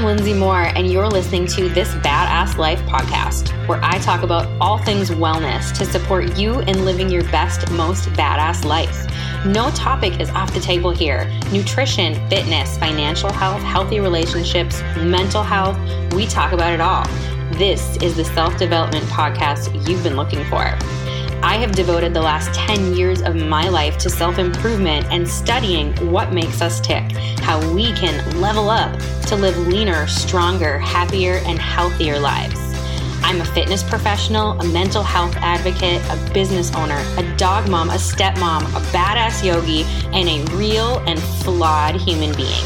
I'm Lindsay Moore, and you're listening to This Badass Life podcast, where I talk about all things wellness to support you in living your best, most badass life. No topic is off the table here. Nutrition, fitness, financial health, healthy relationships, mental health, we talk about it all. This is the self development podcast you've been looking for. I have devoted the last 10 years of my life to self improvement and studying what makes us tick, how we can level up to live leaner, stronger, happier, and healthier lives. I'm a fitness professional, a mental health advocate, a business owner, a dog mom, a stepmom, a badass yogi, and a real and flawed human being.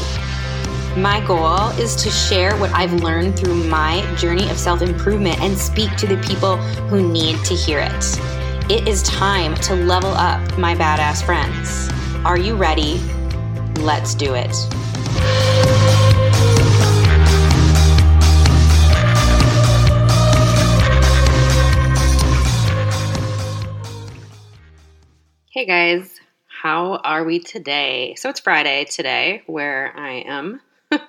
My goal is to share what I've learned through my journey of self improvement and speak to the people who need to hear it. It is time to level up, my badass friends. Are you ready? Let's do it. Hey guys, how are we today? So it's Friday today where I am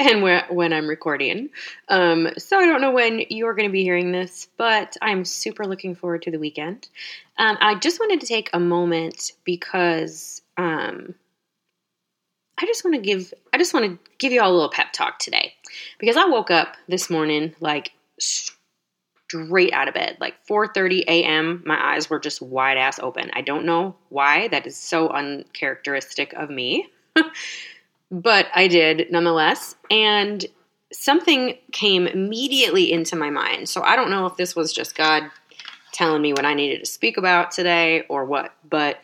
and when I'm recording. Um, so I don't know when you're going to be hearing this, but I'm super looking forward to the weekend. Um, I just wanted to take a moment because um, I just want to give I just want to give you all a little pep talk today because I woke up this morning like straight out of bed like 4:30 a.m. my eyes were just wide ass open. I don't know why that is so uncharacteristic of me. but I did nonetheless. And something came immediately into my mind. So I don't know if this was just God telling me what I needed to speak about today or what, but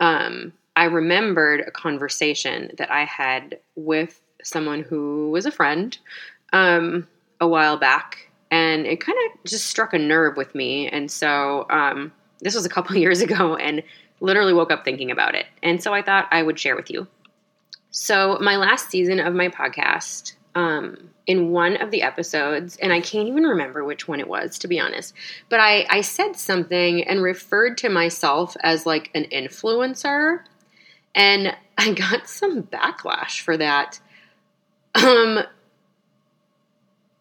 um, I remembered a conversation that I had with someone who was a friend um, a while back, and it kind of just struck a nerve with me. And so um, this was a couple years ago, and literally woke up thinking about it. And so I thought I would share with you. So, my last season of my podcast, um, in one of the episodes, and I can't even remember which one it was, to be honest, but I, I said something and referred to myself as like an influencer, and I got some backlash for that. Um,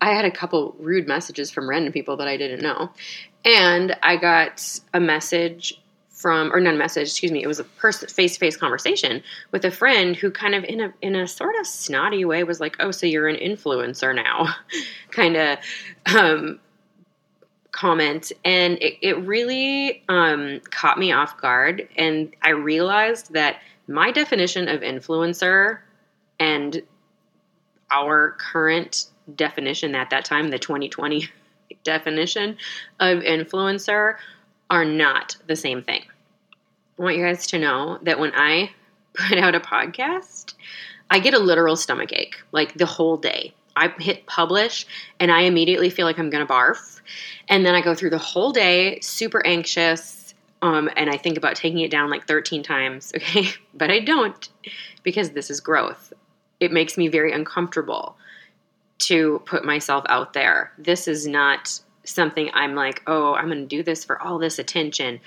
I had a couple rude messages from random people that I didn't know. And I got a message from or non message excuse me it was a face-to-face conversation with a friend who kind of in a in a sort of snotty way was like oh so you're an influencer now kind of um, comment and it, it really um, caught me off guard and i realized that my definition of influencer and our current definition at that time the 2020 definition of influencer are not the same thing. I want you guys to know that when I put out a podcast, I get a literal stomach ache like the whole day. I hit publish and I immediately feel like I'm going to barf. And then I go through the whole day super anxious. Um, and I think about taking it down like 13 times. Okay. But I don't because this is growth. It makes me very uncomfortable to put myself out there. This is not something I'm like, oh, I'm going to do this for all this attention.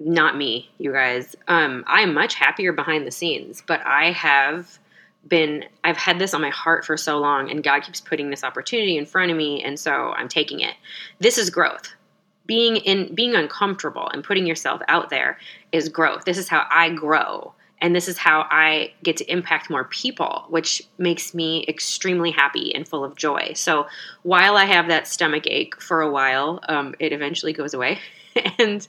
Not me, you guys. Um, I'm much happier behind the scenes, but I have been, I've had this on my heart for so long, and God keeps putting this opportunity in front of me, and so I'm taking it. This is growth. Being in, being uncomfortable and putting yourself out there is growth. This is how I grow and this is how I get to impact more people, which makes me extremely happy and full of joy. So while I have that stomach ache for a while, um, it eventually goes away. and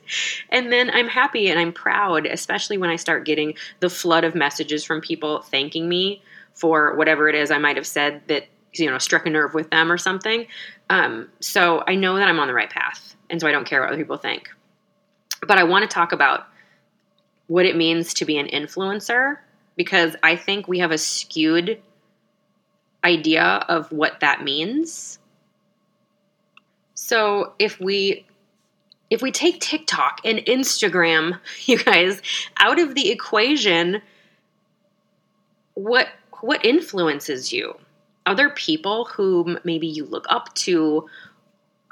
and then I'm happy and I'm proud, especially when I start getting the flood of messages from people thanking me for whatever it is I might have said that you know struck a nerve with them or something. Um, so I know that I'm on the right path, and so I don't care what other people think. But I want to talk about what it means to be an influencer because I think we have a skewed idea of what that means. So if we if we take TikTok and Instagram, you guys, out of the equation, what what influences you? Other people whom maybe you look up to,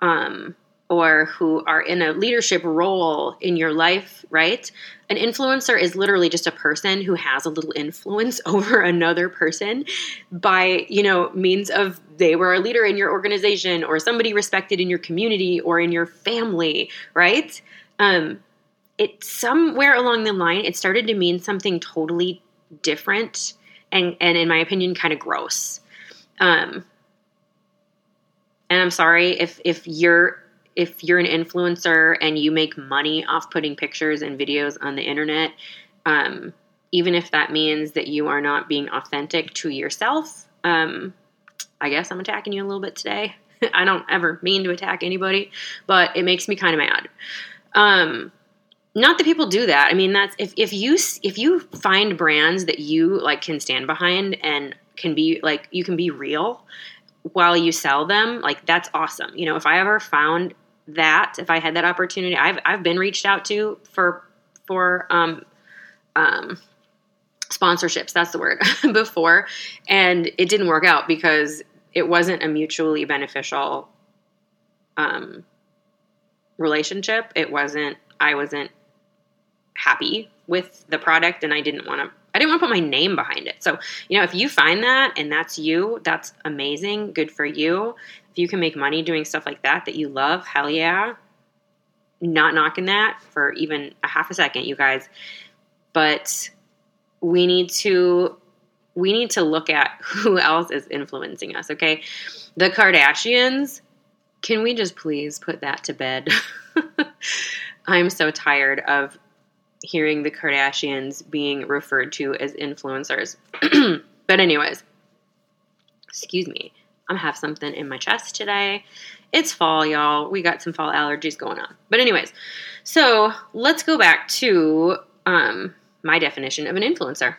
um, or who are in a leadership role in your life, right? An influencer is literally just a person who has a little influence over another person by, you know, means of they were a leader in your organization or somebody respected in your community or in your family, right? Um, it somewhere along the line it started to mean something totally different and and in my opinion kind of gross. Um, and I'm sorry if if you're if you're an influencer and you make money off putting pictures and videos on the internet, um, even if that means that you are not being authentic to yourself, um, I guess I'm attacking you a little bit today. I don't ever mean to attack anybody, but it makes me kind of mad. Um, not that people do that. I mean, that's if, if you if you find brands that you like can stand behind and can be like you can be real while you sell them, like that's awesome. You know, if I ever found that if I had that opportunity. I've I've been reached out to for for um, um, sponsorships. That's the word before, and it didn't work out because it wasn't a mutually beneficial um, relationship. It wasn't. I wasn't happy with the product, and I didn't want to. I didn't want to put my name behind it. So, you know, if you find that and that's you, that's amazing. Good for you if you can make money doing stuff like that that you love, hell yeah. Not knocking that for even a half a second, you guys. But we need to we need to look at who else is influencing us, okay? The Kardashians, can we just please put that to bed? I'm so tired of hearing the Kardashians being referred to as influencers. but anyways, excuse me. I'm have something in my chest today. It's fall, y'all. We got some fall allergies going on. But anyways, so let's go back to um, my definition of an influencer.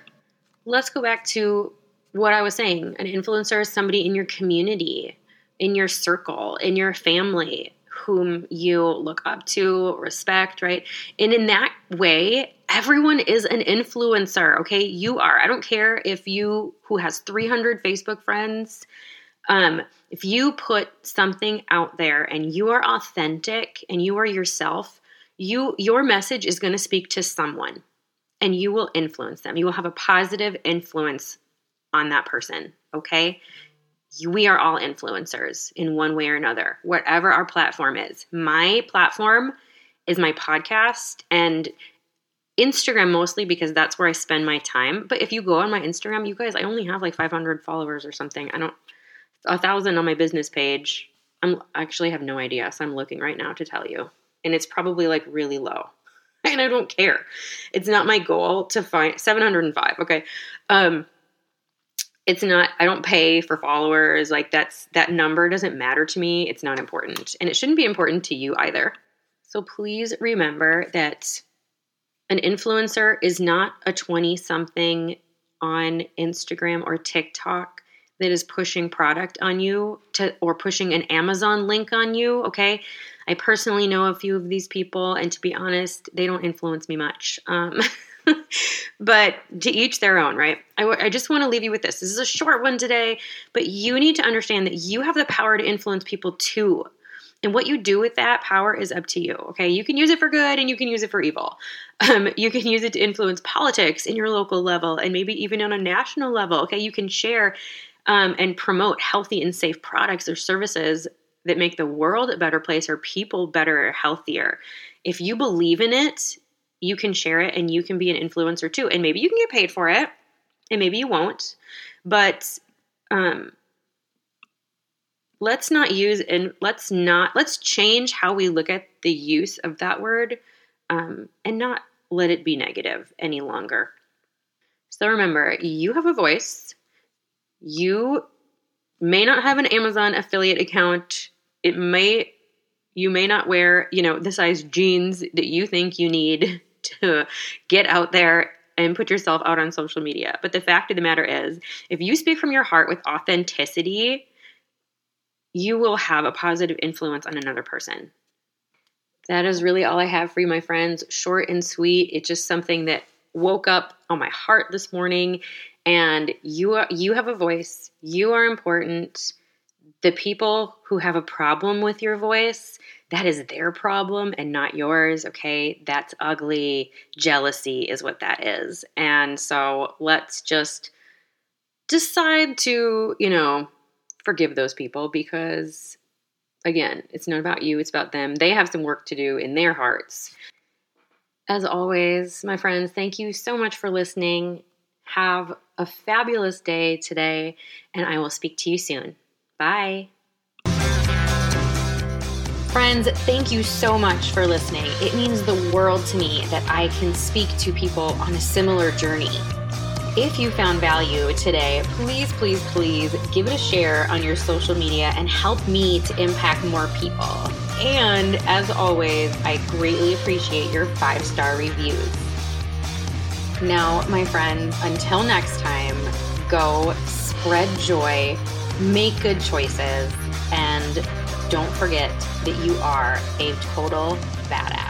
Let's go back to what I was saying. An influencer is somebody in your community, in your circle, in your family, whom you look up to, respect, right? And in that way, everyone is an influencer, okay? You are. I don't care if you who has 300 Facebook friends um, if you put something out there and you are authentic and you are yourself, you your message is going to speak to someone and you will influence them. You will have a positive influence on that person, okay? We are all influencers in one way or another, whatever our platform is. My platform is my podcast and Instagram mostly because that's where I spend my time. But if you go on my Instagram, you guys, I only have like 500 followers or something. I don't a thousand on my business page. I'm I actually have no idea, so I'm looking right now to tell you. And it's probably like really low. And I don't care. It's not my goal to find 705. Okay. Um it's not I don't pay for followers. Like that's that number doesn't matter to me. It's not important. And it shouldn't be important to you either. So please remember that an influencer is not a 20 something on Instagram or TikTok that is pushing product on you to or pushing an Amazon link on you, okay? I personally know a few of these people, and to be honest, they don't influence me much. Um, but to each their own, right? I, I just want to leave you with this. This is a short one today, but you need to understand that you have the power to influence people too. And what you do with that power is up to you. Okay. You can use it for good and you can use it for evil. Um, you can use it to influence politics in your local level and maybe even on a national level. Okay. You can share um, and promote healthy and safe products or services that make the world a better place or people better or healthier. If you believe in it, you can share it and you can be an influencer too. And maybe you can get paid for it and maybe you won't. But um, let's not use and let's not let's change how we look at the use of that word um, and not let it be negative any longer. So remember, you have a voice you may not have an Amazon affiliate account. It may you may not wear, you know, the size jeans that you think you need to get out there and put yourself out on social media. But the fact of the matter is, if you speak from your heart with authenticity, you will have a positive influence on another person. That is really all I have for you, my friends. Short and sweet. It's just something that woke up on my heart this morning and you are you have a voice you are important the people who have a problem with your voice that is their problem and not yours, okay? That's ugly. Jealousy is what that is. And so let's just decide to, you know, forgive those people because, again, it's not about you, it's about them. They have some work to do in their hearts. As always, my friends, thank you so much for listening. Have a fabulous day today, and I will speak to you soon. Bye. Friends, thank you so much for listening. It means the world to me that I can speak to people on a similar journey. If you found value today, please, please, please give it a share on your social media and help me to impact more people. And as always, I greatly appreciate your five star reviews. Now, my friends, until next time, go spread joy, make good choices, and don't forget that you are a total badass.